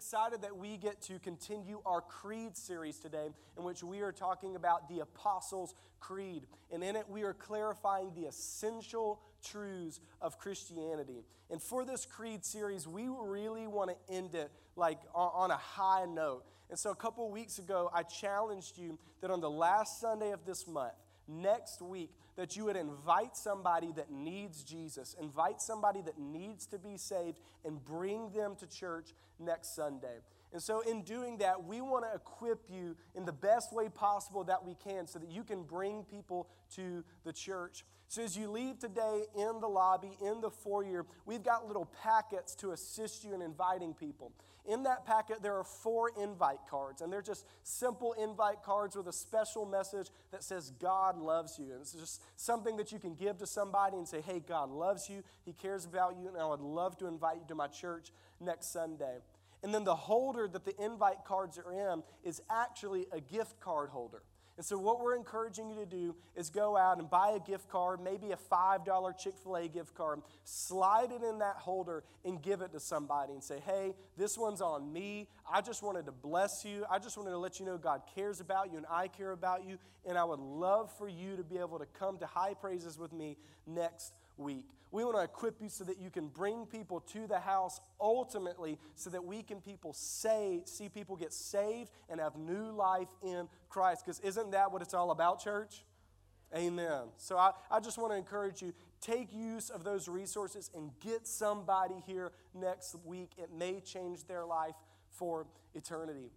excited that we get to continue our Creed series today, in which we are talking about the Apostles' Creed. And in it, we are clarifying the essential truths of Christianity. And for this Creed series, we really want to end it like on a high note. And so a couple weeks ago, I challenged you that on the last Sunday of this month, next week, that you would invite somebody that needs Jesus, invite somebody that needs to be saved, and bring them to church next Sunday. And so, in doing that, we want to equip you in the best way possible that we can so that you can bring people to the church. So, as you leave today in the lobby, in the foyer, we've got little packets to assist you in inviting people. In that packet, there are four invite cards, and they're just simple invite cards with a special message that says, God loves you. And it's just something that you can give to somebody and say, Hey, God loves you, He cares about you, and I would love to invite you to my church next Sunday. And then the holder that the invite cards are in is actually a gift card holder. And so, what we're encouraging you to do is go out and buy a gift card, maybe a $5 Chick fil A gift card, slide it in that holder, and give it to somebody and say, hey, this one's on me. I just wanted to bless you. I just wanted to let you know God cares about you and I care about you. And I would love for you to be able to come to high praises with me next week. We want to equip you so that you can bring people to the house ultimately so that we can people say, see people get saved and have new life in Christ. Because isn't that what it's all about, church? Amen. So I, I just want to encourage you take use of those resources and get somebody here next week. It may change their life for eternity.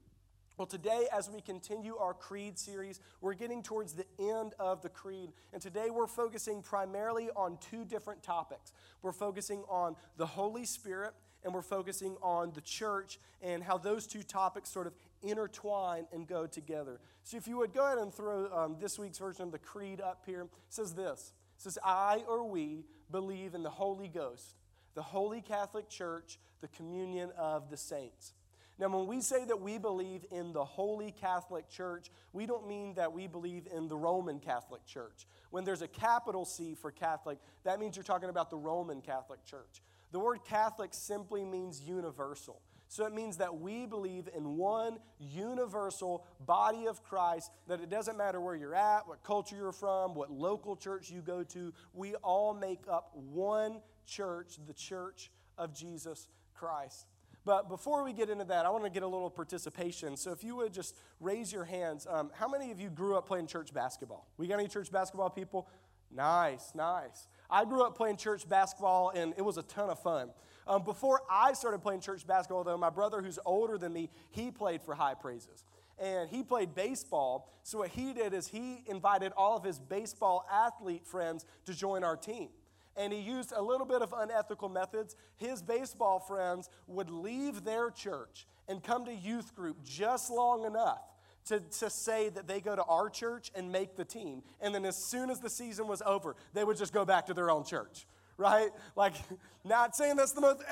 Well, today, as we continue our Creed series, we're getting towards the end of the Creed. And today, we're focusing primarily on two different topics. We're focusing on the Holy Spirit, and we're focusing on the church and how those two topics sort of intertwine and go together. So, if you would go ahead and throw um, this week's version of the Creed up here, it says this it says, I or we believe in the Holy Ghost, the Holy Catholic Church, the communion of the saints. Now, when we say that we believe in the Holy Catholic Church, we don't mean that we believe in the Roman Catholic Church. When there's a capital C for Catholic, that means you're talking about the Roman Catholic Church. The word Catholic simply means universal. So it means that we believe in one universal body of Christ, that it doesn't matter where you're at, what culture you're from, what local church you go to, we all make up one church, the church of Jesus Christ. But before we get into that, I want to get a little participation. So if you would just raise your hands, um, how many of you grew up playing church basketball? We got any church basketball people? Nice, nice. I grew up playing church basketball, and it was a ton of fun. Um, before I started playing church basketball, though, my brother, who's older than me, he played for High Praises. And he played baseball. So what he did is he invited all of his baseball athlete friends to join our team and he used a little bit of unethical methods. His baseball friends would leave their church and come to youth group just long enough to, to say that they go to our church and make the team. And then as soon as the season was over, they would just go back to their own church. Right? Like, not saying that's the most,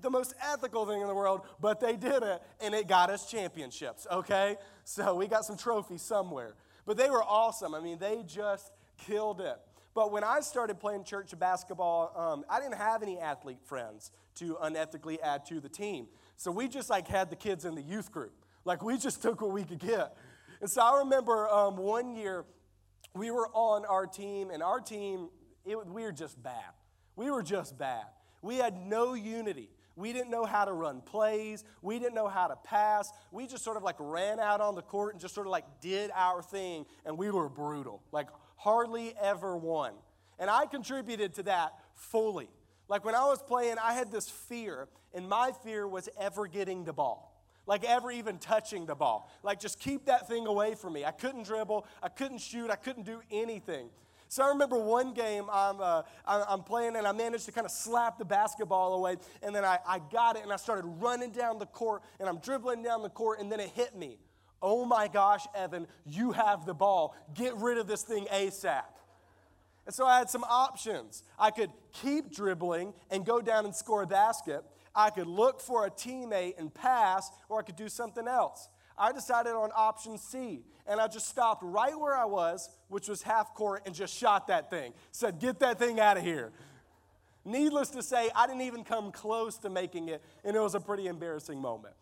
the most ethical thing in the world, but they did it and it got us championships, okay? So we got some trophies somewhere. But they were awesome. I mean, they just killed it. But when I started playing church basketball, um, I didn't have any athlete friends to unethically add to the team. So we just like had the kids in the youth group. Like we just took what we could get. And so I remember um, one year we were on our team, and our team, it, we were just bad. We were just bad. We had no unity. We didn't know how to run plays. We didn't know how to pass. We just sort of like ran out on the court and just sort of like did our thing, and we were brutal. Like hardly ever won. And I contributed to that fully. Like when I was playing, I had this fear, and my fear was ever getting the ball. Like ever even touching the ball. Like just keep that thing away from me. I couldn't dribble, I couldn't shoot, I couldn't do anything. So I remember one game I'm, uh, I'm playing and I managed to kind of slap the basketball away. And then I, I got it and I started running down the court and I'm dribbling down the court and then it hit me. Oh my gosh, Evan, you have the ball. Get rid of this thing ASAP. And so I had some options. I could keep dribbling and go down and score a basket. I could look for a teammate and pass, or I could do something else. I decided on option C, and I just stopped right where I was, which was half court, and just shot that thing. Said, Get that thing out of here. Needless to say, I didn't even come close to making it, and it was a pretty embarrassing moment.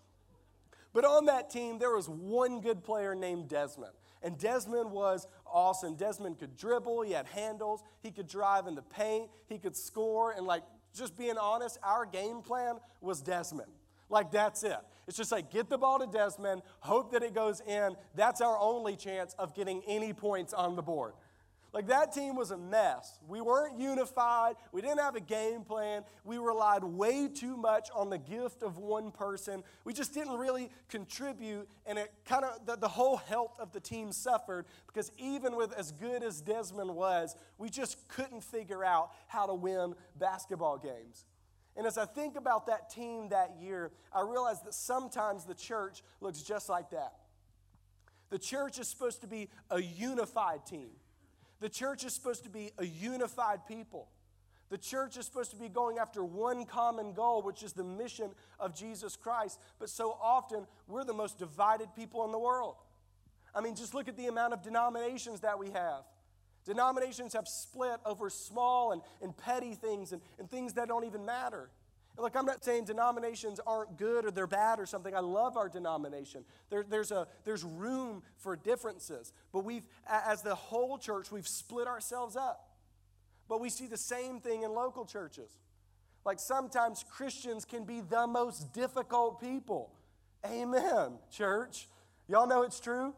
But on that team, there was one good player named Desmond. And Desmond was awesome. Desmond could dribble, he had handles, he could drive in the paint, he could score. And, like, just being honest, our game plan was Desmond. Like, that's it. It's just like get the ball to Desmond, hope that it goes in. That's our only chance of getting any points on the board. Like that team was a mess. We weren't unified. We didn't have a game plan. We relied way too much on the gift of one person. We just didn't really contribute, and it kind of, the, the whole health of the team suffered because even with as good as Desmond was, we just couldn't figure out how to win basketball games. And as I think about that team that year, I realize that sometimes the church looks just like that. The church is supposed to be a unified team. The church is supposed to be a unified people. The church is supposed to be going after one common goal, which is the mission of Jesus Christ. But so often, we're the most divided people in the world. I mean, just look at the amount of denominations that we have. Denominations have split over small and, and petty things and, and things that don't even matter. Look, I'm not saying denominations aren't good or they're bad or something. I love our denomination. There, there's, a, there's room for differences. But we've, as the whole church, we've split ourselves up. But we see the same thing in local churches. Like sometimes Christians can be the most difficult people. Amen, church. Y'all know it's true?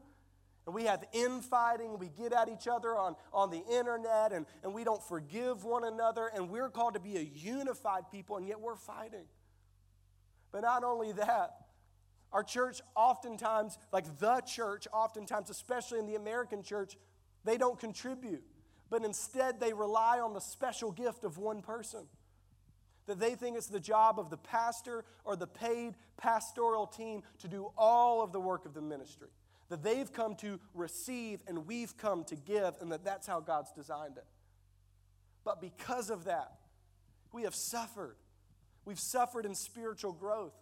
And we have infighting, we get at each other on, on the internet, and, and we don't forgive one another, and we're called to be a unified people, and yet we're fighting. But not only that, our church oftentimes, like the church, oftentimes, especially in the American church, they don't contribute, but instead they rely on the special gift of one person. That they think it's the job of the pastor or the paid pastoral team to do all of the work of the ministry that they've come to receive and we've come to give, and that that's how God's designed it. But because of that, we have suffered. We've suffered in spiritual growth,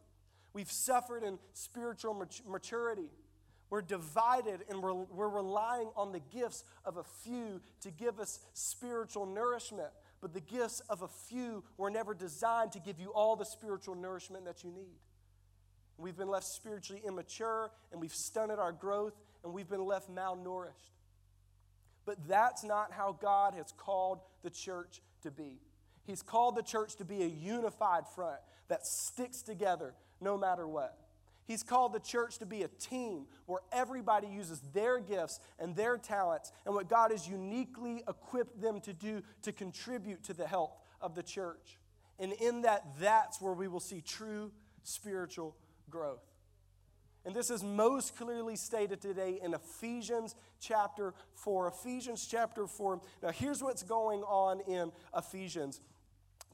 we've suffered in spiritual maturity. We're divided and we're, we're relying on the gifts of a few to give us spiritual nourishment. But the gifts of a few were never designed to give you all the spiritual nourishment that you need. We've been left spiritually immature and we've stunted our growth and we've been left malnourished. But that's not how God has called the church to be. He's called the church to be a unified front that sticks together no matter what. He's called the church to be a team where everybody uses their gifts and their talents and what God has uniquely equipped them to do to contribute to the health of the church. And in that, that's where we will see true spiritual growth. And this is most clearly stated today in Ephesians chapter 4. Ephesians chapter 4. Now, here's what's going on in Ephesians.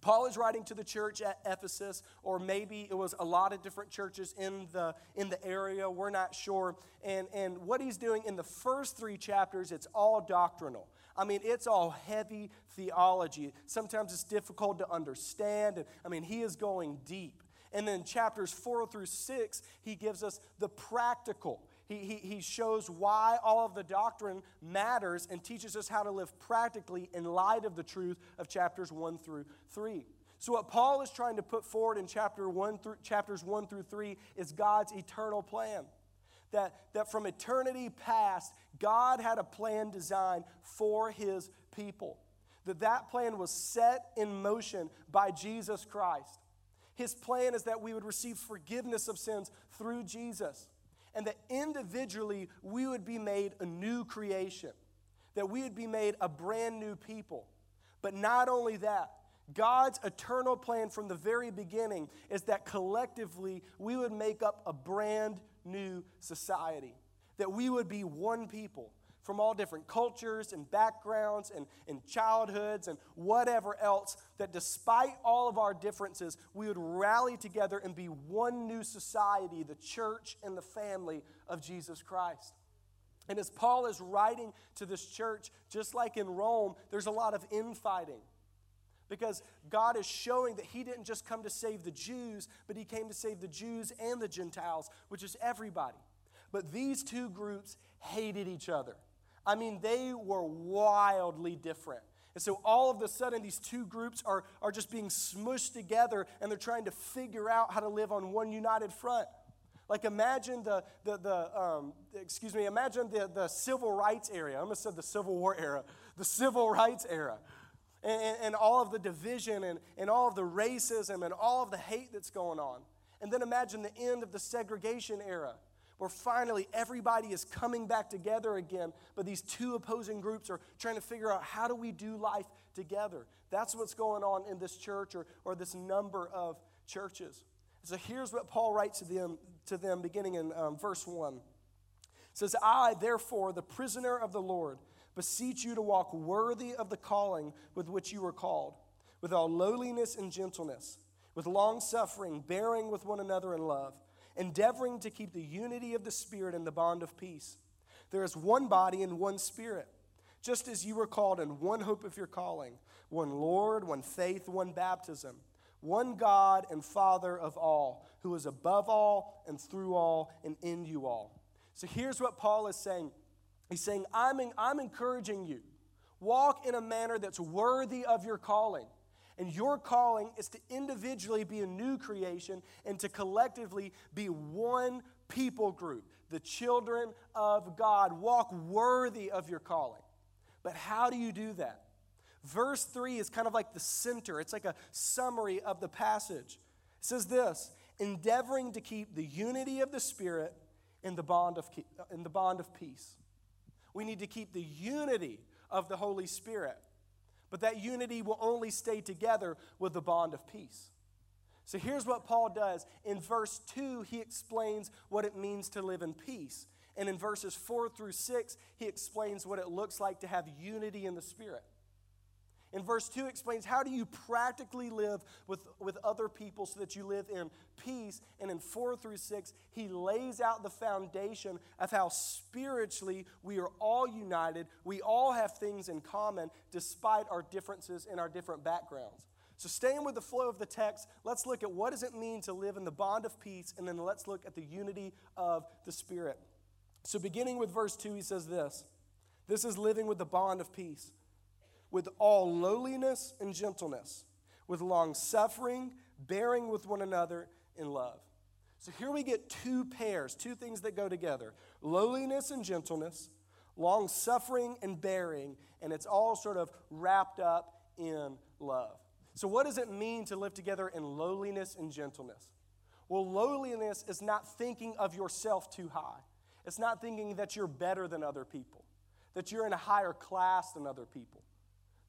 Paul is writing to the church at Ephesus, or maybe it was a lot of different churches in the, in the area. We're not sure. And, and what he's doing in the first three chapters, it's all doctrinal. I mean, it's all heavy theology. Sometimes it's difficult to understand. And, I mean, he is going deep. And then chapters four through six, he gives us the practical. He, he, he shows why all of the doctrine matters and teaches us how to live practically in light of the truth of chapters one through three. So, what Paul is trying to put forward in chapter one through, chapters 1 through 3 is God's eternal plan. That, that from eternity past, God had a plan designed for his people. That that plan was set in motion by Jesus Christ. His plan is that we would receive forgiveness of sins through Jesus, and that individually we would be made a new creation, that we would be made a brand new people. But not only that, God's eternal plan from the very beginning is that collectively we would make up a brand new society, that we would be one people from all different cultures and backgrounds and, and childhoods and whatever else, that despite all of our differences, we would rally together and be one new society, the church and the family of Jesus Christ. And as Paul is writing to this church, just like in Rome, there's a lot of infighting. Because God is showing that He didn't just come to save the Jews, but He came to save the Jews and the Gentiles, which is everybody. But these two groups hated each other. I mean, they were wildly different. And so all of a sudden, these two groups are, are just being smushed together and they're trying to figure out how to live on one united front. Like imagine the, the, the um, excuse me, imagine the, the civil rights era. I almost said the Civil War era. The civil rights era. And, and all of the division and, and all of the racism and all of the hate that's going on. And then imagine the end of the segregation era where finally everybody is coming back together again, but these two opposing groups are trying to figure out how do we do life together. That's what's going on in this church or, or this number of churches. So here's what Paul writes to them, to them beginning in um, verse 1. It says, I, therefore, the prisoner of the Lord, beseech you to walk worthy of the calling with which you were called, with all lowliness and gentleness, with long suffering, bearing with one another in love, endeavoring to keep the unity of the Spirit in the bond of peace. There is one body and one Spirit, just as you were called in one hope of your calling, one Lord, one faith, one baptism one God and Father of all, who is above all and through all and in you all. So here's what Paul is saying He's saying, I'm, in, I'm encouraging you. Walk in a manner that's worthy of your calling. And your calling is to individually be a new creation and to collectively be one people group, the children of God. Walk worthy of your calling. But how do you do that? Verse 3 is kind of like the center, it's like a summary of the passage. It says this endeavoring to keep the unity of the Spirit in the bond of, in the bond of peace. We need to keep the unity of the Holy Spirit, but that unity will only stay together with the bond of peace. So here's what Paul does. In verse 2, he explains what it means to live in peace. And in verses 4 through 6, he explains what it looks like to have unity in the Spirit. In verse 2 explains how do you practically live with, with other people so that you live in peace. And in 4 through 6, he lays out the foundation of how spiritually we are all united. We all have things in common despite our differences and our different backgrounds. So staying with the flow of the text, let's look at what does it mean to live in the bond of peace and then let's look at the unity of the spirit. So beginning with verse 2 he says this. This is living with the bond of peace with all lowliness and gentleness, with long suffering, bearing with one another in love. So here we get two pairs, two things that go together lowliness and gentleness, long suffering and bearing, and it's all sort of wrapped up in love. So, what does it mean to live together in lowliness and gentleness? Well, lowliness is not thinking of yourself too high. It's not thinking that you're better than other people, that you're in a higher class than other people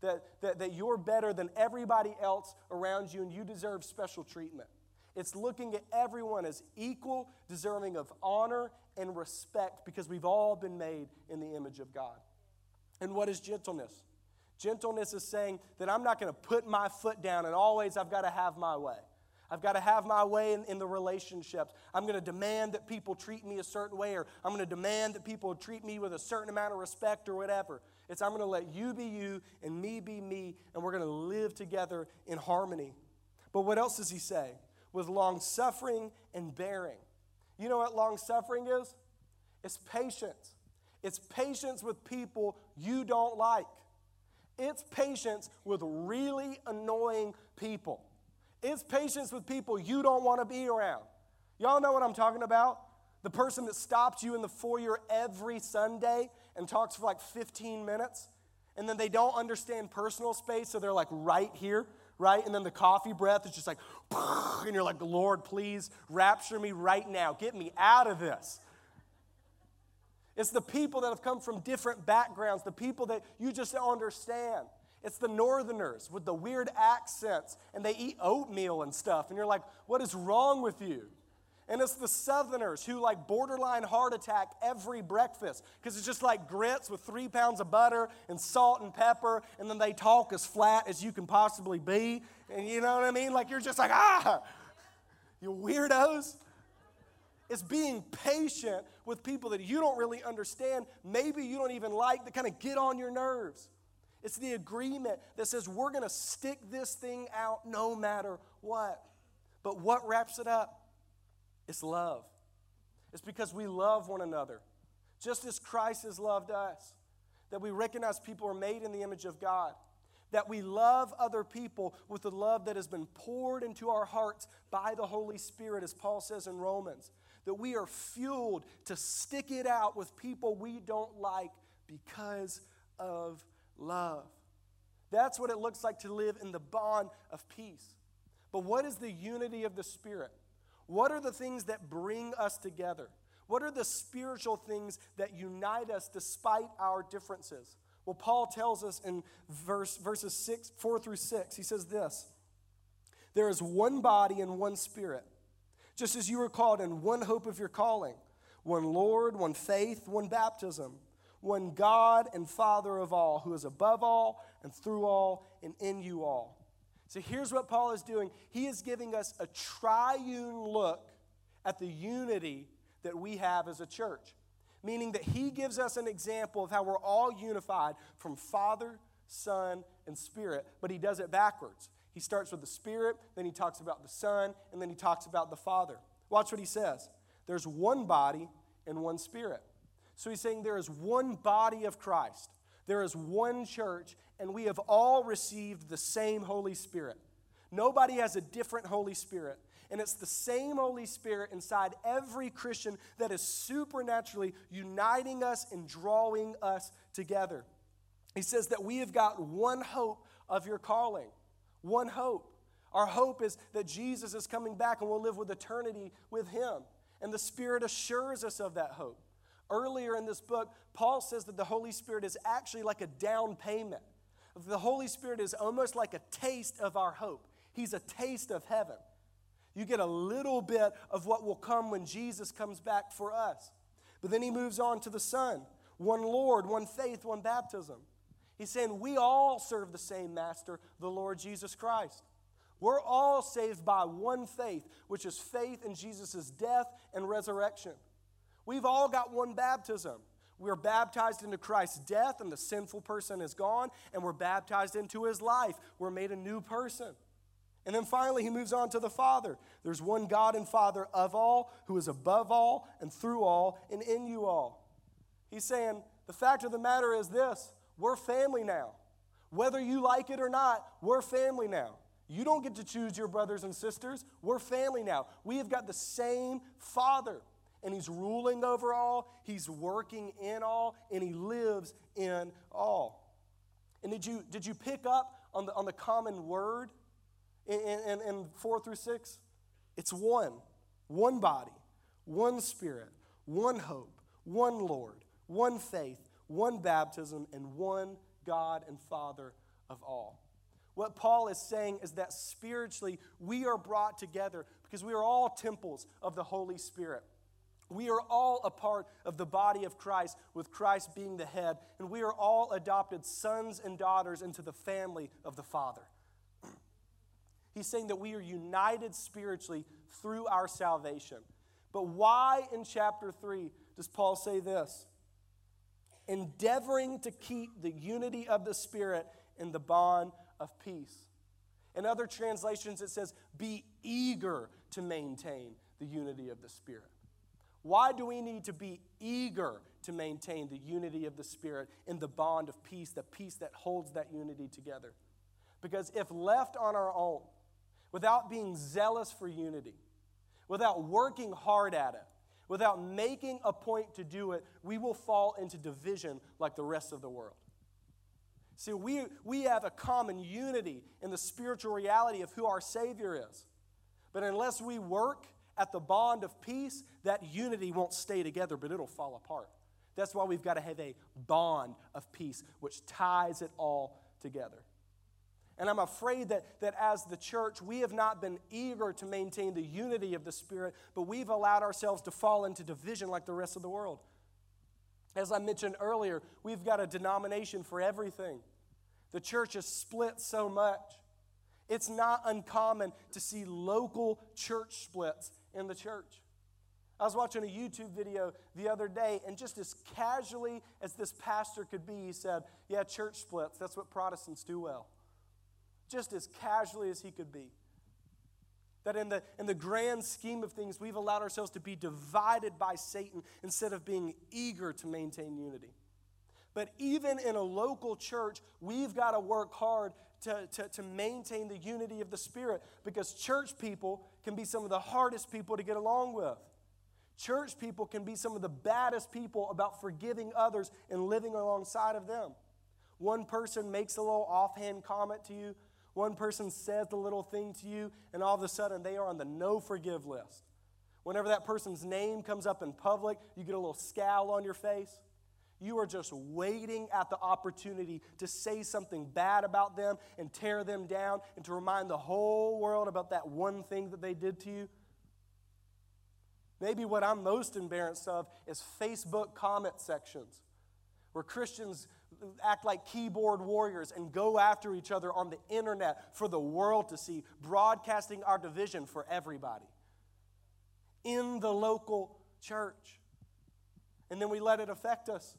that, that, that you're better than everybody else around you and you deserve special treatment. It's looking at everyone as equal, deserving of honor and respect because we've all been made in the image of God. And what is gentleness? Gentleness is saying that I'm not going to put my foot down and always I've got to have my way. I've got to have my way in, in the relationships. I'm going to demand that people treat me a certain way, or I'm going to demand that people treat me with a certain amount of respect or whatever. It's I'm going to let you be you and me be me, and we're going to live together in harmony. But what else does he say? With long suffering and bearing. You know what long suffering is? It's patience. It's patience with people you don't like. It's patience with really annoying people. It's patience with people you don't want to be around. Y'all know what I'm talking about? The person that stops you in the foyer every Sunday and talks for like 15 minutes, and then they don't understand personal space, so they're like right here, right? And then the coffee breath is just like, and you're like, Lord, please rapture me right now. Get me out of this. It's the people that have come from different backgrounds, the people that you just don't understand. It's the northerners with the weird accents, and they eat oatmeal and stuff, and you're like, what is wrong with you? And it's the Southerners who like borderline heart attack every breakfast because it's just like grits with three pounds of butter and salt and pepper, and then they talk as flat as you can possibly be. And you know what I mean? Like you're just like, ah, you weirdos. It's being patient with people that you don't really understand, maybe you don't even like, that kind of get on your nerves. It's the agreement that says we're going to stick this thing out no matter what. But what wraps it up? It's love. It's because we love one another, just as Christ has loved us, that we recognize people are made in the image of God, that we love other people with the love that has been poured into our hearts by the Holy Spirit, as Paul says in Romans. that we are fueled to stick it out with people we don't like because of love. That's what it looks like to live in the bond of peace. But what is the unity of the Spirit? What are the things that bring us together? What are the spiritual things that unite us despite our differences? Well, Paul tells us in verse, verses six, 4 through 6, he says this There is one body and one spirit, just as you were called in one hope of your calling, one Lord, one faith, one baptism, one God and Father of all, who is above all and through all and in you all. So here's what Paul is doing he is giving us a triune look at the unity that we have as a church meaning that he gives us an example of how we're all unified from Father, Son, and Spirit, but he does it backwards. He starts with the Spirit, then he talks about the Son, and then he talks about the Father. Watch what he says there's one body and one Spirit. So he's saying there is one body of Christ, there is one church, and we have all received the same Holy Spirit. Nobody has a different Holy Spirit. And it's the same Holy Spirit inside every Christian that is supernaturally uniting us and drawing us together. He says that we have got one hope of your calling. One hope. Our hope is that Jesus is coming back and we'll live with eternity with him. And the Spirit assures us of that hope. Earlier in this book, Paul says that the Holy Spirit is actually like a down payment. The Holy Spirit is almost like a taste of our hope. He's a taste of heaven. You get a little bit of what will come when Jesus comes back for us. But then he moves on to the Son one Lord, one faith, one baptism. He's saying we all serve the same Master, the Lord Jesus Christ. We're all saved by one faith, which is faith in Jesus' death and resurrection. We've all got one baptism. We're baptized into Christ's death, and the sinful person is gone, and we're baptized into his life. We're made a new person. And then finally, he moves on to the Father. There's one God and Father of all, who is above all and through all and in you all. He's saying, the fact of the matter is this we're family now. Whether you like it or not, we're family now. You don't get to choose your brothers and sisters. We're family now. We have got the same Father, and He's ruling over all, He's working in all, and He lives in all. And did you, did you pick up on the, on the common word? in, in, in 4 through 6? It's one, one body, one spirit, one hope, one Lord, one faith, one baptism, and one God and Father of all. What Paul is saying is that spiritually we are brought together because we are all temples of the Holy Spirit. We are all a part of the body of Christ, with Christ being the head, and we are all adopted sons and daughters into the family of the Father. He's saying that we are united spiritually through our salvation. But why in chapter 3 does Paul say this? Endeavoring to keep the unity of the Spirit in the bond of peace. In other translations, it says, be eager to maintain the unity of the Spirit. Why do we need to be eager to maintain the unity of the Spirit in the bond of peace, the peace that holds that unity together? Because if left on our own, without being zealous for unity, without working hard at it, without making a point to do it, we will fall into division like the rest of the world. See, we, we have a common unity in the spiritual reality of who our Savior is. But unless we work at the bond of peace, that unity won't stay together, but it'll fall apart. That's why we've got to have a bond of peace, which ties it all together. And I'm afraid that, that as the church, we have not been eager to maintain the unity of the Spirit, but we've allowed ourselves to fall into division like the rest of the world. As I mentioned earlier, we've got a denomination for everything. The church is split so much. It's not uncommon to see local church splits in the church. I was watching a YouTube video the other day, and just as casually as this pastor could be, he said, Yeah, church splits, that's what Protestants do well just as casually as he could be. That in the, in the grand scheme of things, we've allowed ourselves to be divided by Satan instead of being eager to maintain unity. But even in a local church, we've got to work hard to, to, to maintain the unity of the Spirit because church people can be some of the hardest people to get along with. Church people can be some of the baddest people about forgiving others and living alongside of them. One person makes a little offhand comment to you, one person says the little thing to you, and all of a sudden they are on the no forgive list. Whenever that person's name comes up in public, you get a little scowl on your face. You are just waiting at the opportunity to say something bad about them and tear them down and to remind the whole world about that one thing that they did to you. Maybe what I'm most embarrassed of is Facebook comment sections where Christians act like keyboard warriors and go after each other on the internet for the world to see, broadcasting our division for everybody in the local church. And then we let it affect us.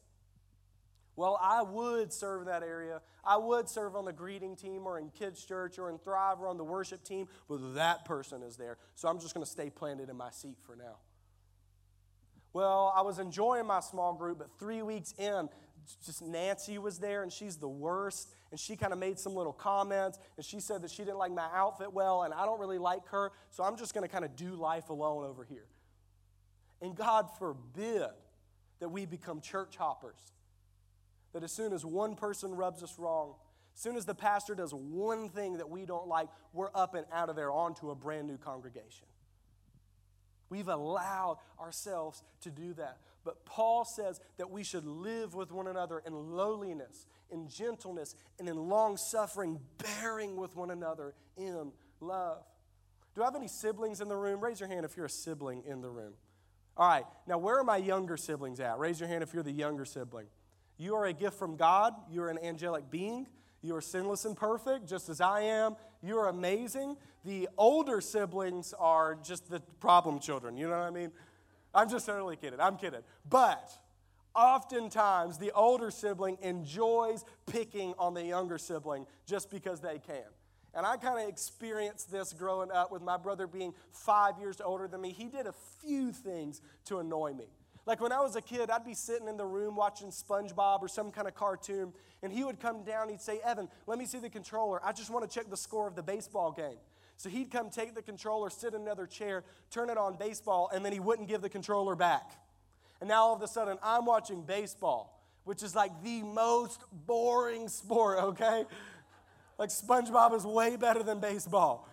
Well, I would serve in that area. I would serve on the greeting team or in kids' church or in Thrive or on the worship team, but that person is there. So I'm just going to stay planted in my seat for now. Well, I was enjoying my small group, but three weeks in, just Nancy was there and she's the worst. And she kind of made some little comments and she said that she didn't like my outfit well and I don't really like her. So I'm just going to kind of do life alone over here. And God forbid that we become church hoppers. That as soon as one person rubs us wrong, as soon as the pastor does one thing that we don't like, we're up and out of there onto a brand new congregation. We've allowed ourselves to do that. But Paul says that we should live with one another in lowliness, in gentleness, and in long suffering, bearing with one another in love. Do I have any siblings in the room? Raise your hand if you're a sibling in the room. All right, now where are my younger siblings at? Raise your hand if you're the younger sibling. You are a gift from God, you're an angelic being. You are sinless and perfect, just as I am. You're amazing. The older siblings are just the problem children. You know what I mean? I'm just totally kidding. I'm kidding. But oftentimes, the older sibling enjoys picking on the younger sibling just because they can. And I kind of experienced this growing up with my brother being five years older than me. He did a few things to annoy me. Like when I was a kid, I'd be sitting in the room watching SpongeBob or some kind of cartoon, and he would come down. He'd say, Evan, let me see the controller. I just want to check the score of the baseball game. So he'd come take the controller, sit in another chair, turn it on baseball, and then he wouldn't give the controller back. And now all of a sudden, I'm watching baseball, which is like the most boring sport, okay? Like SpongeBob is way better than baseball.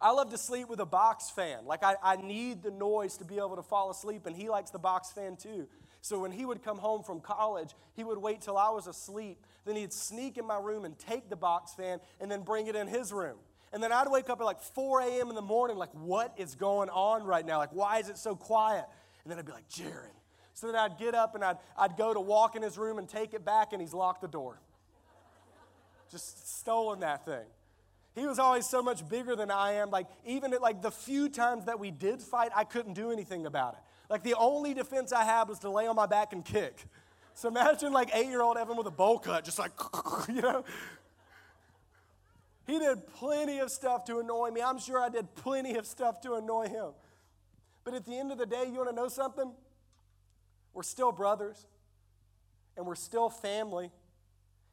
I love to sleep with a box fan. Like, I, I need the noise to be able to fall asleep, and he likes the box fan too. So, when he would come home from college, he would wait till I was asleep. Then he'd sneak in my room and take the box fan and then bring it in his room. And then I'd wake up at like 4 a.m. in the morning, like, what is going on right now? Like, why is it so quiet? And then I'd be like, Jared. So then I'd get up and I'd, I'd go to walk in his room and take it back, and he's locked the door. Just stolen that thing. He was always so much bigger than I am. Like, even at like the few times that we did fight, I couldn't do anything about it. Like, the only defense I had was to lay on my back and kick. So imagine like eight year old Evan with a bowl cut, just like, you know, he did plenty of stuff to annoy me. I'm sure I did plenty of stuff to annoy him. But at the end of the day, you want to know something? We're still brothers, and we're still family,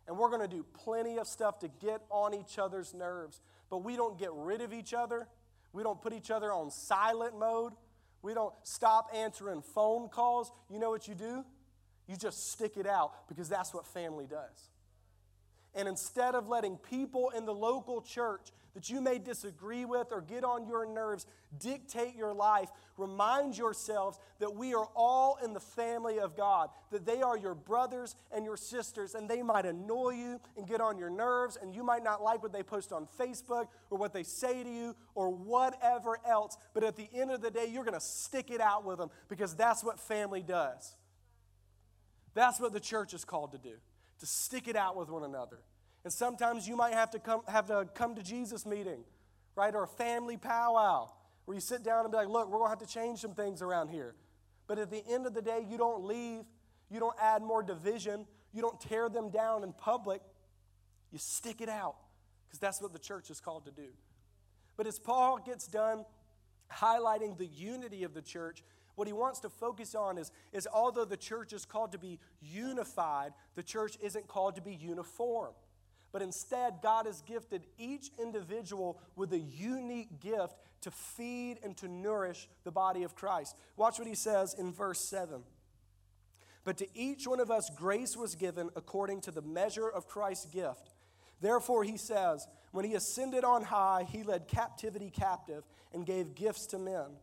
and we're going to do plenty of stuff to get on each other's nerves. But we don't get rid of each other. We don't put each other on silent mode. We don't stop answering phone calls. You know what you do? You just stick it out because that's what family does. And instead of letting people in the local church that you may disagree with or get on your nerves dictate your life, remind yourselves that we are all in the family of God, that they are your brothers and your sisters, and they might annoy you and get on your nerves, and you might not like what they post on Facebook or what they say to you or whatever else. But at the end of the day, you're going to stick it out with them because that's what family does. That's what the church is called to do to stick it out with one another. And sometimes you might have to come, have to come to Jesus meeting, right? Or a family powwow where you sit down and be like, look, we're to have to change some things around here. But at the end of the day, you don't leave, you don't add more division, you don't tear them down in public. You stick it out because that's what the church is called to do. But as Paul gets done highlighting the unity of the church, what he wants to focus on is, is although the church is called to be unified, the church isn't called to be uniform. But instead, God has gifted each individual with a unique gift to feed and to nourish the body of Christ. Watch what he says in verse 7. But to each one of us grace was given according to the measure of Christ's gift. Therefore, he says, when he ascended on high, he led captivity captive and gave gifts to men.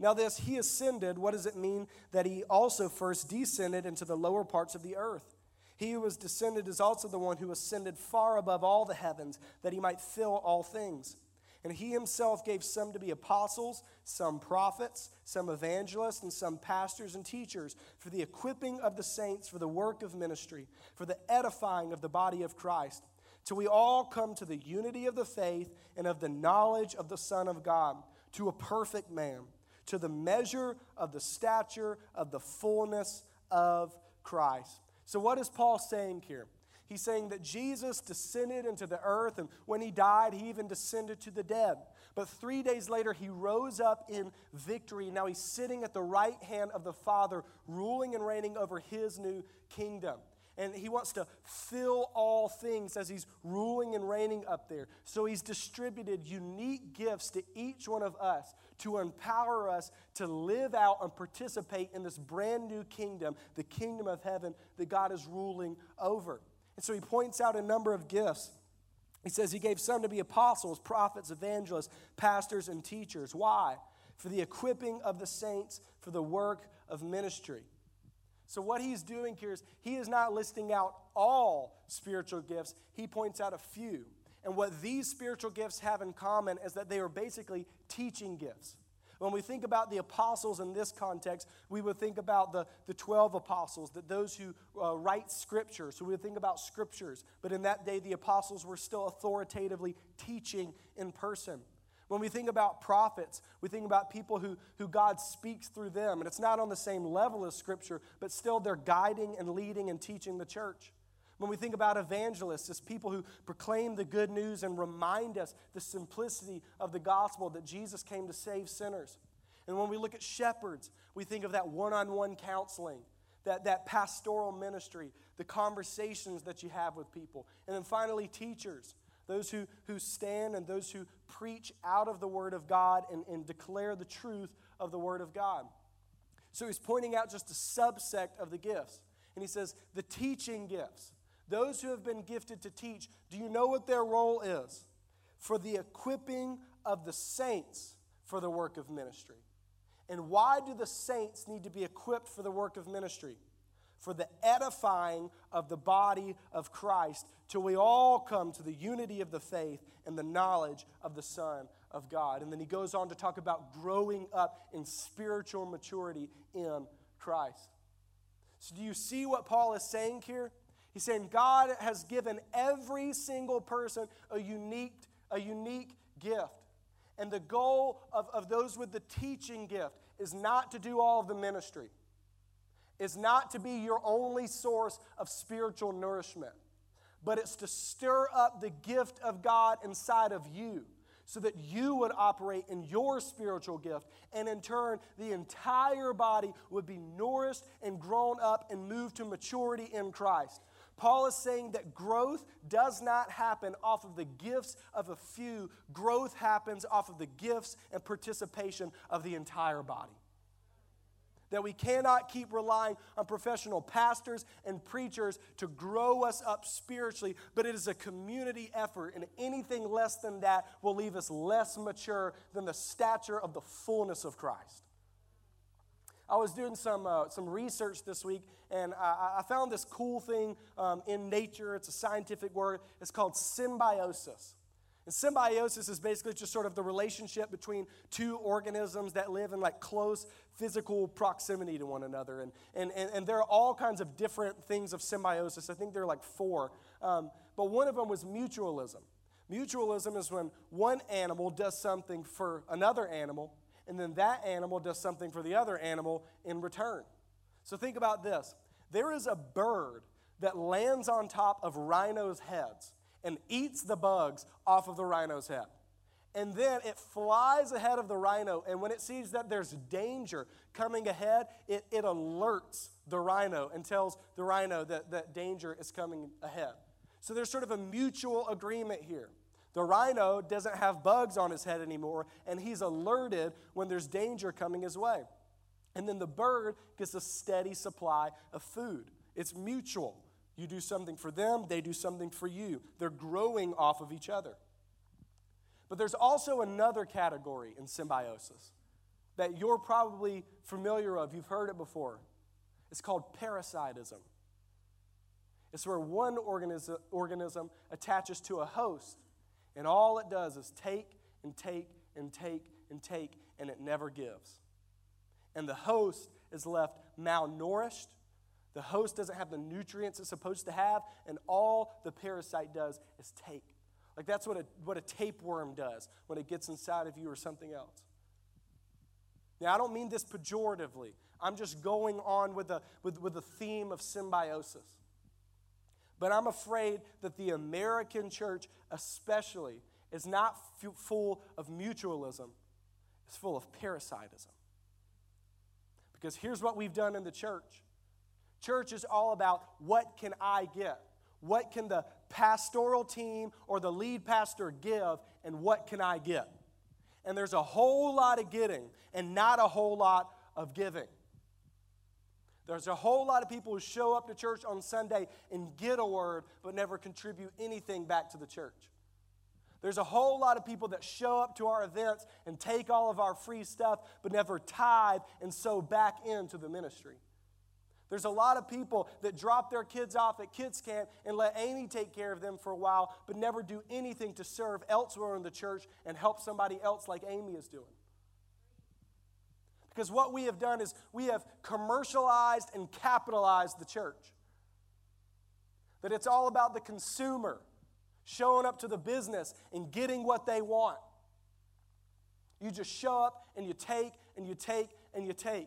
Now, this he ascended, what does it mean that he also first descended into the lower parts of the earth? He who was descended is also the one who ascended far above all the heavens, that he might fill all things. And he himself gave some to be apostles, some prophets, some evangelists, and some pastors and teachers for the equipping of the saints for the work of ministry, for the edifying of the body of Christ, till we all come to the unity of the faith and of the knowledge of the Son of God, to a perfect man, to the measure of the stature of the fullness of Christ. So, what is Paul saying here? He's saying that Jesus descended into the earth, and when he died, he even descended to the dead. But three days later, he rose up in victory. Now he's sitting at the right hand of the Father, ruling and reigning over his new kingdom. And he wants to fill all things as he's ruling and reigning up there. So he's distributed unique gifts to each one of us to empower us to live out and participate in this brand new kingdom, the kingdom of heaven that God is ruling over. And so he points out a number of gifts. He says he gave some to be apostles, prophets, evangelists, pastors, and teachers. Why? For the equipping of the saints for the work of ministry. So, what he's doing here is he is not listing out all spiritual gifts, he points out a few. And what these spiritual gifts have in common is that they are basically teaching gifts. When we think about the apostles in this context, we would think about the, the 12 apostles, that those who uh, write scripture. So we would think about scriptures. But in that day, the apostles were still authoritatively teaching in person. When we think about prophets, we think about people who, who God speaks through them. And it's not on the same level as scripture, but still they're guiding and leading and teaching the church. When we think about evangelists, as people who proclaim the good news and remind us the simplicity of the gospel that Jesus came to save sinners. And when we look at shepherds, we think of that one on one counseling, that, that pastoral ministry, the conversations that you have with people. And then finally, teachers, those who, who stand and those who preach out of the Word of God and, and declare the truth of the Word of God. So he's pointing out just a subsect of the gifts. And he says, the teaching gifts. Those who have been gifted to teach, do you know what their role is? For the equipping of the saints for the work of ministry. And why do the saints need to be equipped for the work of ministry? For the edifying of the body of Christ, till we all come to the unity of the faith and the knowledge of the Son of God. And then he goes on to talk about growing up in spiritual maturity in Christ. So, do you see what Paul is saying here? He's saying God has given every single person a unique, a unique gift. And the goal of, of those with the teaching gift is not to do all of the ministry, is not to be your only source of spiritual nourishment, but it's to stir up the gift of God inside of you so that you would operate in your spiritual gift. And in turn, the entire body would be nourished and grown up and moved to maturity in Christ. Paul is saying that growth does not happen off of the gifts of a few, growth happens off of the gifts and participation of the entire body. That we cannot keep relying on professional pastors and preachers to grow us up spiritually, but it is a community effort, and anything less than that will leave us less mature than the stature of the fullness of Christ. I was doing some, uh, some research this week, and I, I found this cool thing um, in nature. It's a scientific word. It's called symbiosis. And symbiosis is basically just sort of the relationship between two organisms that live in like close physical proximity to one another. And, and, and, and there are all kinds of different things of symbiosis. I think there are like four. Um, but one of them was mutualism. Mutualism is when one animal does something for another animal and then that animal does something for the other animal in return. So think about this there is a bird that lands on top of rhinos' heads and eats the bugs off of the rhino's head. And then it flies ahead of the rhino, and when it sees that there's danger coming ahead, it, it alerts the rhino and tells the rhino that, that danger is coming ahead. So there's sort of a mutual agreement here. The rhino doesn't have bugs on his head anymore, and he's alerted when there's danger coming his way. And then the bird gets a steady supply of food. It's mutual. You do something for them, they do something for you. They're growing off of each other. But there's also another category in symbiosis that you're probably familiar of. You've heard it before. It's called parasitism. It's where one organism, organism attaches to a host, and all it does is take and take and take and take, and it never gives. And the host is left malnourished. The host doesn't have the nutrients it's supposed to have, and all the parasite does is take. Like that's what a, what a tapeworm does when it gets inside of you or something else. Now, I don't mean this pejoratively. I'm just going on with the, with, with the theme of symbiosis. But I'm afraid that the American church, especially, is not f- full of mutualism, it's full of parasitism. Because here's what we've done in the church church is all about what can I get? What can the pastoral team or the lead pastor give, and what can I get? And there's a whole lot of getting and not a whole lot of giving. There's a whole lot of people who show up to church on Sunday and get a word, but never contribute anything back to the church. There's a whole lot of people that show up to our events and take all of our free stuff, but never tithe and sow back into the ministry. There's a lot of people that drop their kids off at kids camp and let Amy take care of them for a while, but never do anything to serve elsewhere in the church and help somebody else like Amy is doing. Because what we have done is we have commercialized and capitalized the church. That it's all about the consumer showing up to the business and getting what they want. You just show up and you take and you take and you take.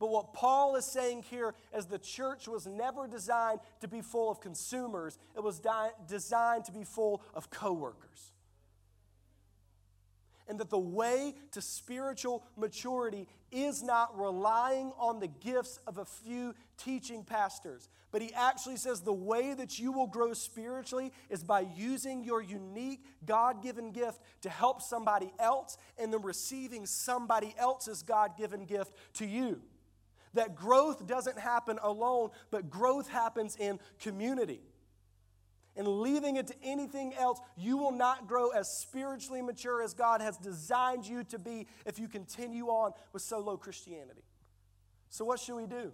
But what Paul is saying here is the church was never designed to be full of consumers, it was di- designed to be full of coworkers. And that the way to spiritual maturity is not relying on the gifts of a few teaching pastors, but he actually says the way that you will grow spiritually is by using your unique God given gift to help somebody else and then receiving somebody else's God given gift to you. That growth doesn't happen alone, but growth happens in community. And leaving it to anything else, you will not grow as spiritually mature as God has designed you to be if you continue on with solo Christianity. So, what should we do?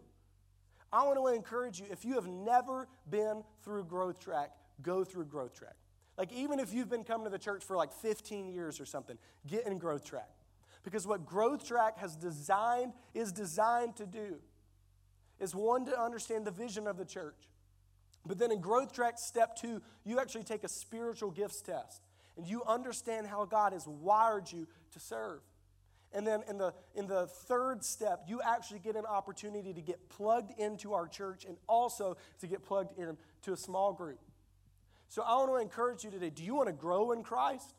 I want to encourage you if you have never been through Growth Track, go through Growth Track. Like, even if you've been coming to the church for like 15 years or something, get in Growth Track. Because what Growth Track has designed is designed to do is one to understand the vision of the church. But then in Growth Track step 2, you actually take a spiritual gifts test and you understand how God has wired you to serve. And then in the, in the third step, you actually get an opportunity to get plugged into our church and also to get plugged into a small group. So I want to encourage you today do you want to grow in Christ?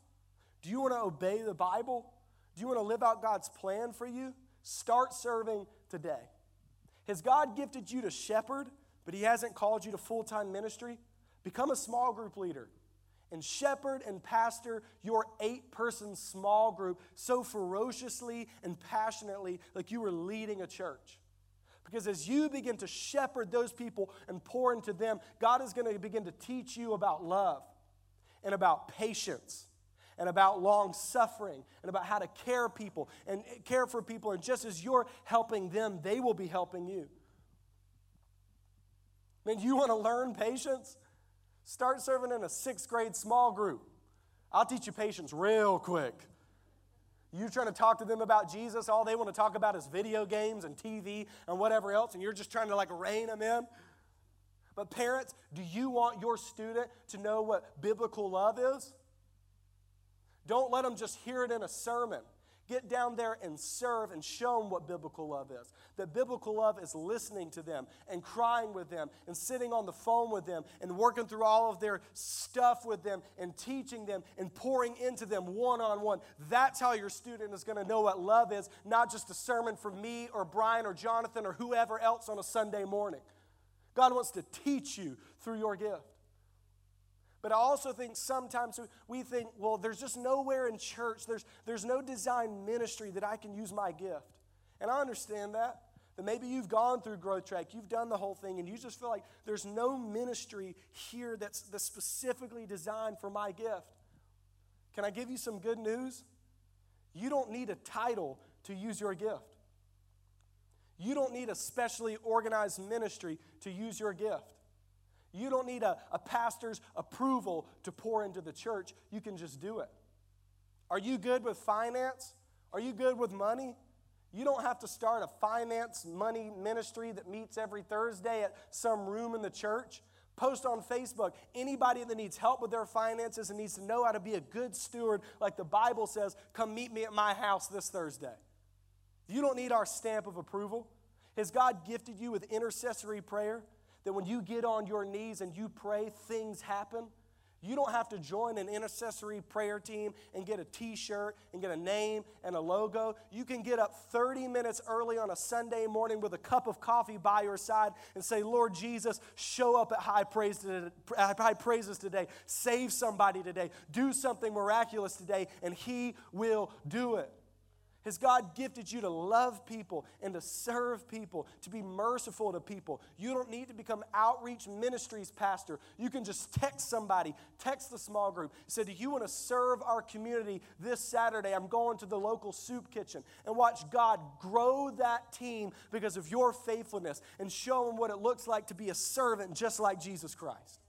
Do you want to obey the Bible? Do you want to live out God's plan for you? Start serving today. Has God gifted you to shepherd, but He hasn't called you to full time ministry? Become a small group leader and shepherd and pastor your eight person small group so ferociously and passionately like you were leading a church. Because as you begin to shepherd those people and pour into them, God is going to begin to teach you about love and about patience and about long suffering and about how to care people and care for people and just as you're helping them they will be helping you man you want to learn patience? Start serving in a sixth grade small group. I'll teach you patience real quick. You trying to talk to them about jesus all they want to talk about is video games and tv and whatever else and you're just trying to like rein them in? But parents do you want your student to know what biblical love is? Don't let them just hear it in a sermon. Get down there and serve and show them what biblical love is. That biblical love is listening to them and crying with them and sitting on the phone with them and working through all of their stuff with them and teaching them and pouring into them one on one. That's how your student is going to know what love is, not just a sermon from me or Brian or Jonathan or whoever else on a Sunday morning. God wants to teach you through your gift. But I also think sometimes we think, well, there's just nowhere in church, there's, there's no design ministry that I can use my gift. And I understand that. That maybe you've gone through Growth Track, you've done the whole thing, and you just feel like there's no ministry here that's, that's specifically designed for my gift. Can I give you some good news? You don't need a title to use your gift. You don't need a specially organized ministry to use your gift. You don't need a, a pastor's approval to pour into the church. You can just do it. Are you good with finance? Are you good with money? You don't have to start a finance money ministry that meets every Thursday at some room in the church. Post on Facebook anybody that needs help with their finances and needs to know how to be a good steward, like the Bible says, come meet me at my house this Thursday. You don't need our stamp of approval. Has God gifted you with intercessory prayer? That when you get on your knees and you pray, things happen? You don't have to join an intercessory prayer team and get a t shirt and get a name and a logo. You can get up 30 minutes early on a Sunday morning with a cup of coffee by your side and say, Lord Jesus, show up at high, praise today, high praises today. Save somebody today. Do something miraculous today, and He will do it. Has God gifted you to love people and to serve people, to be merciful to people? You don't need to become outreach ministries pastor. You can just text somebody, text the small group. Say, Do you want to serve our community this Saturday? I'm going to the local soup kitchen and watch God grow that team because of your faithfulness and show them what it looks like to be a servant just like Jesus Christ.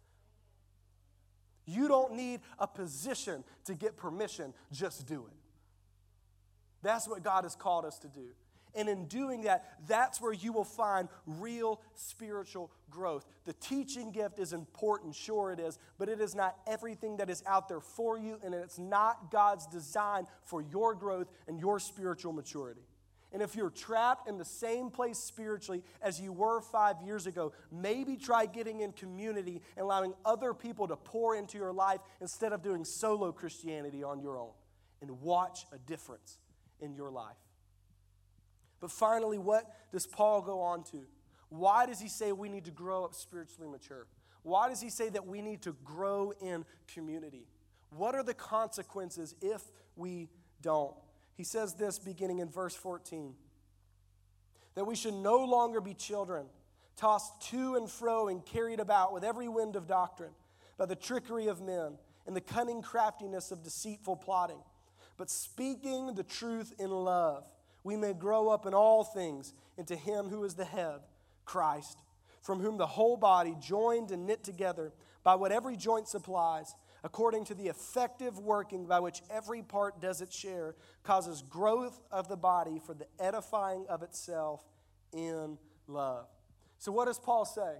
You don't need a position to get permission, just do it. That's what God has called us to do. And in doing that, that's where you will find real spiritual growth. The teaching gift is important, sure it is, but it is not everything that is out there for you, and it's not God's design for your growth and your spiritual maturity. And if you're trapped in the same place spiritually as you were five years ago, maybe try getting in community and allowing other people to pour into your life instead of doing solo Christianity on your own. And watch a difference in your life. But finally, what does Paul go on to? Why does he say we need to grow up spiritually mature? Why does he say that we need to grow in community? What are the consequences if we don't? He says this beginning in verse 14 that we should no longer be children, tossed to and fro and carried about with every wind of doctrine by the trickery of men and the cunning craftiness of deceitful plotting but speaking the truth in love, we may grow up in all things into Him who is the head, Christ, from whom the whole body, joined and knit together by what every joint supplies, according to the effective working by which every part does its share, causes growth of the body for the edifying of itself in love. So, what does Paul say?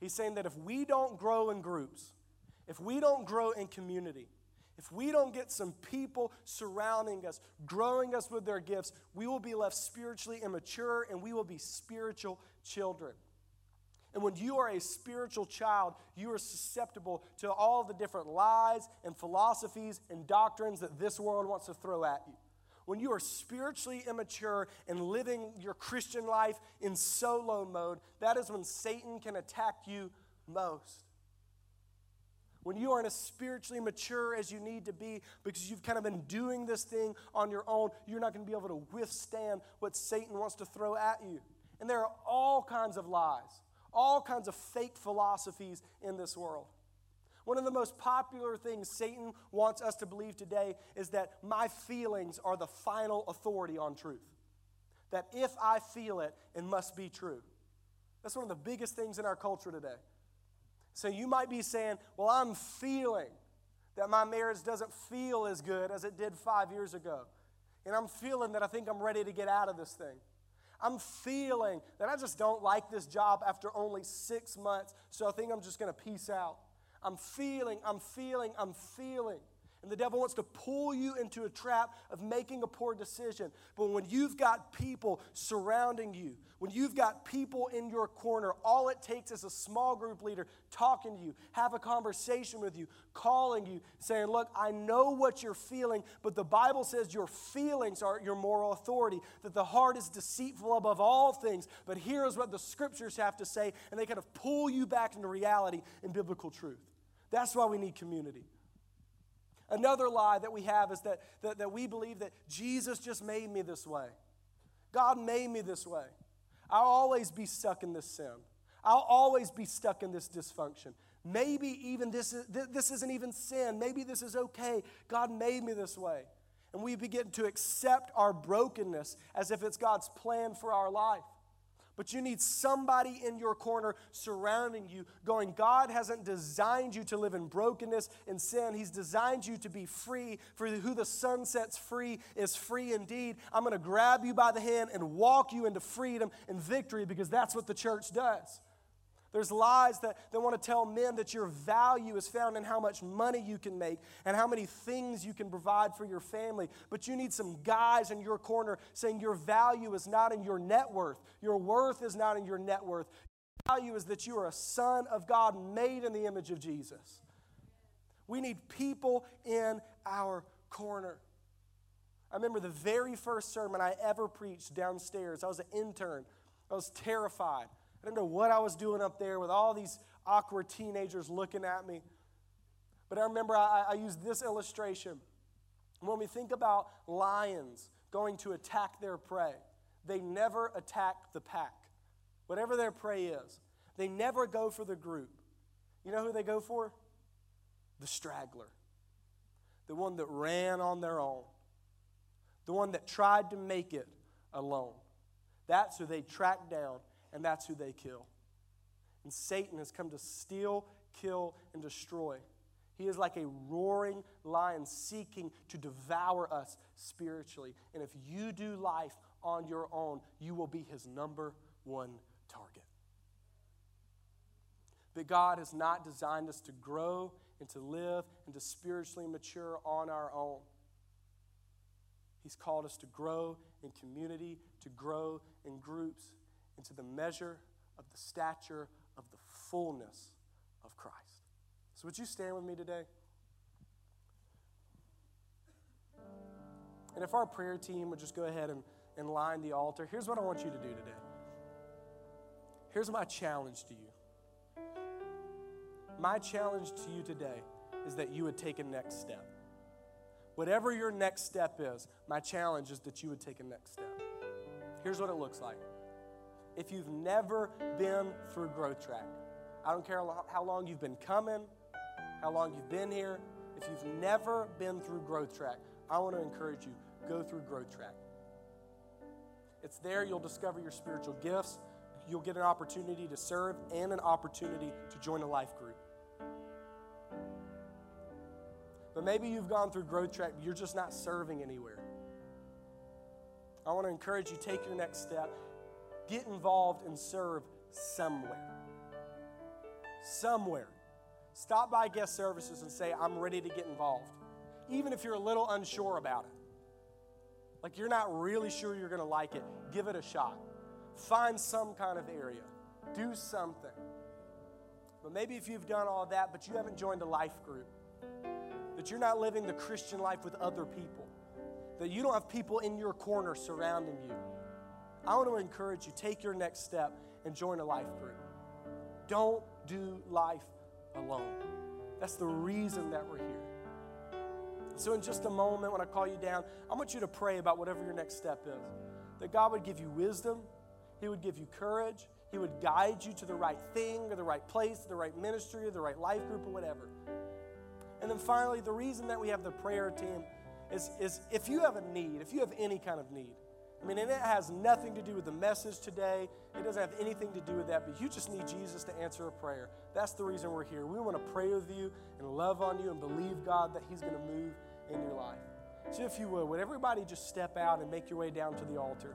He's saying that if we don't grow in groups, if we don't grow in community, if we don't get some people surrounding us, growing us with their gifts, we will be left spiritually immature and we will be spiritual children. And when you are a spiritual child, you are susceptible to all the different lies and philosophies and doctrines that this world wants to throw at you. When you are spiritually immature and living your Christian life in solo mode, that is when Satan can attack you most when you aren't as spiritually mature as you need to be because you've kind of been doing this thing on your own, you're not going to be able to withstand what Satan wants to throw at you. And there are all kinds of lies, all kinds of fake philosophies in this world. One of the most popular things Satan wants us to believe today is that my feelings are the final authority on truth. That if I feel it, it must be true. That's one of the biggest things in our culture today. So you might be saying, Well, I'm feeling that my marriage doesn't feel as good as it did five years ago. And I'm feeling that I think I'm ready to get out of this thing. I'm feeling that I just don't like this job after only six months, so I think I'm just going to peace out. I'm feeling, I'm feeling, I'm feeling. And the devil wants to pull you into a trap of making a poor decision. But when you've got people surrounding you, when you've got people in your corner, all it takes is a small group leader talking to you, have a conversation with you, calling you, saying, Look, I know what you're feeling, but the Bible says your feelings are your moral authority, that the heart is deceitful above all things. But here's what the scriptures have to say, and they kind of pull you back into reality and biblical truth. That's why we need community. Another lie that we have is that, that, that we believe that Jesus just made me this way. God made me this way. I'll always be stuck in this sin. I'll always be stuck in this dysfunction. Maybe even this, is, this isn't even sin. Maybe this is okay. God made me this way. And we begin to accept our brokenness as if it's God's plan for our life. But you need somebody in your corner surrounding you, going, God hasn't designed you to live in brokenness and sin. He's designed you to be free. For who the son sets free is free indeed. I'm going to grab you by the hand and walk you into freedom and victory because that's what the church does. There's lies that, that want to tell men that your value is found in how much money you can make and how many things you can provide for your family. But you need some guys in your corner saying your value is not in your net worth. Your worth is not in your net worth. Your value is that you are a son of God made in the image of Jesus. We need people in our corner. I remember the very first sermon I ever preached downstairs. I was an intern. I was terrified. I didn't know what I was doing up there with all these awkward teenagers looking at me. But I remember I, I used this illustration. When we think about lions going to attack their prey, they never attack the pack, whatever their prey is. They never go for the group. You know who they go for? The straggler, the one that ran on their own, the one that tried to make it alone. That's who they track down and that's who they kill. And Satan has come to steal, kill, and destroy. He is like a roaring lion seeking to devour us spiritually. And if you do life on your own, you will be his number one target. But God has not designed us to grow and to live and to spiritually mature on our own. He's called us to grow in community, to grow in groups into the measure of the stature of the fullness of Christ. So, would you stand with me today? And if our prayer team would just go ahead and, and line the altar, here's what I want you to do today. Here's my challenge to you. My challenge to you today is that you would take a next step. Whatever your next step is, my challenge is that you would take a next step. Here's what it looks like if you've never been through Growth Track. I don't care how long you've been coming, how long you've been here. If you've never been through Growth Track, I want to encourage you go through Growth Track. It's there you'll discover your spiritual gifts. You'll get an opportunity to serve and an opportunity to join a life group. But maybe you've gone through Growth Track, but you're just not serving anywhere. I want to encourage you take your next step get involved and serve somewhere. Somewhere. Stop by guest services and say, I'm ready to get involved. Even if you're a little unsure about it. Like you're not really sure you're going to like it, give it a shot. Find some kind of area. Do something. But maybe if you've done all that, but you haven't joined a life group, that you're not living the Christian life with other people, that you don't have people in your corner surrounding you I want to encourage you take your next step and join a life group. Don't do life alone. That's the reason that we're here. So, in just a moment, when I call you down, I want you to pray about whatever your next step is. That God would give you wisdom, He would give you courage, He would guide you to the right thing or the right place, the right ministry or the right life group or whatever. And then finally, the reason that we have the prayer team is, is if you have a need, if you have any kind of need, I mean, and it has nothing to do with the message today. It doesn't have anything to do with that, but you just need Jesus to answer a prayer. That's the reason we're here. We want to pray with you and love on you and believe, God, that He's going to move in your life. So, if you would, would everybody just step out and make your way down to the altar?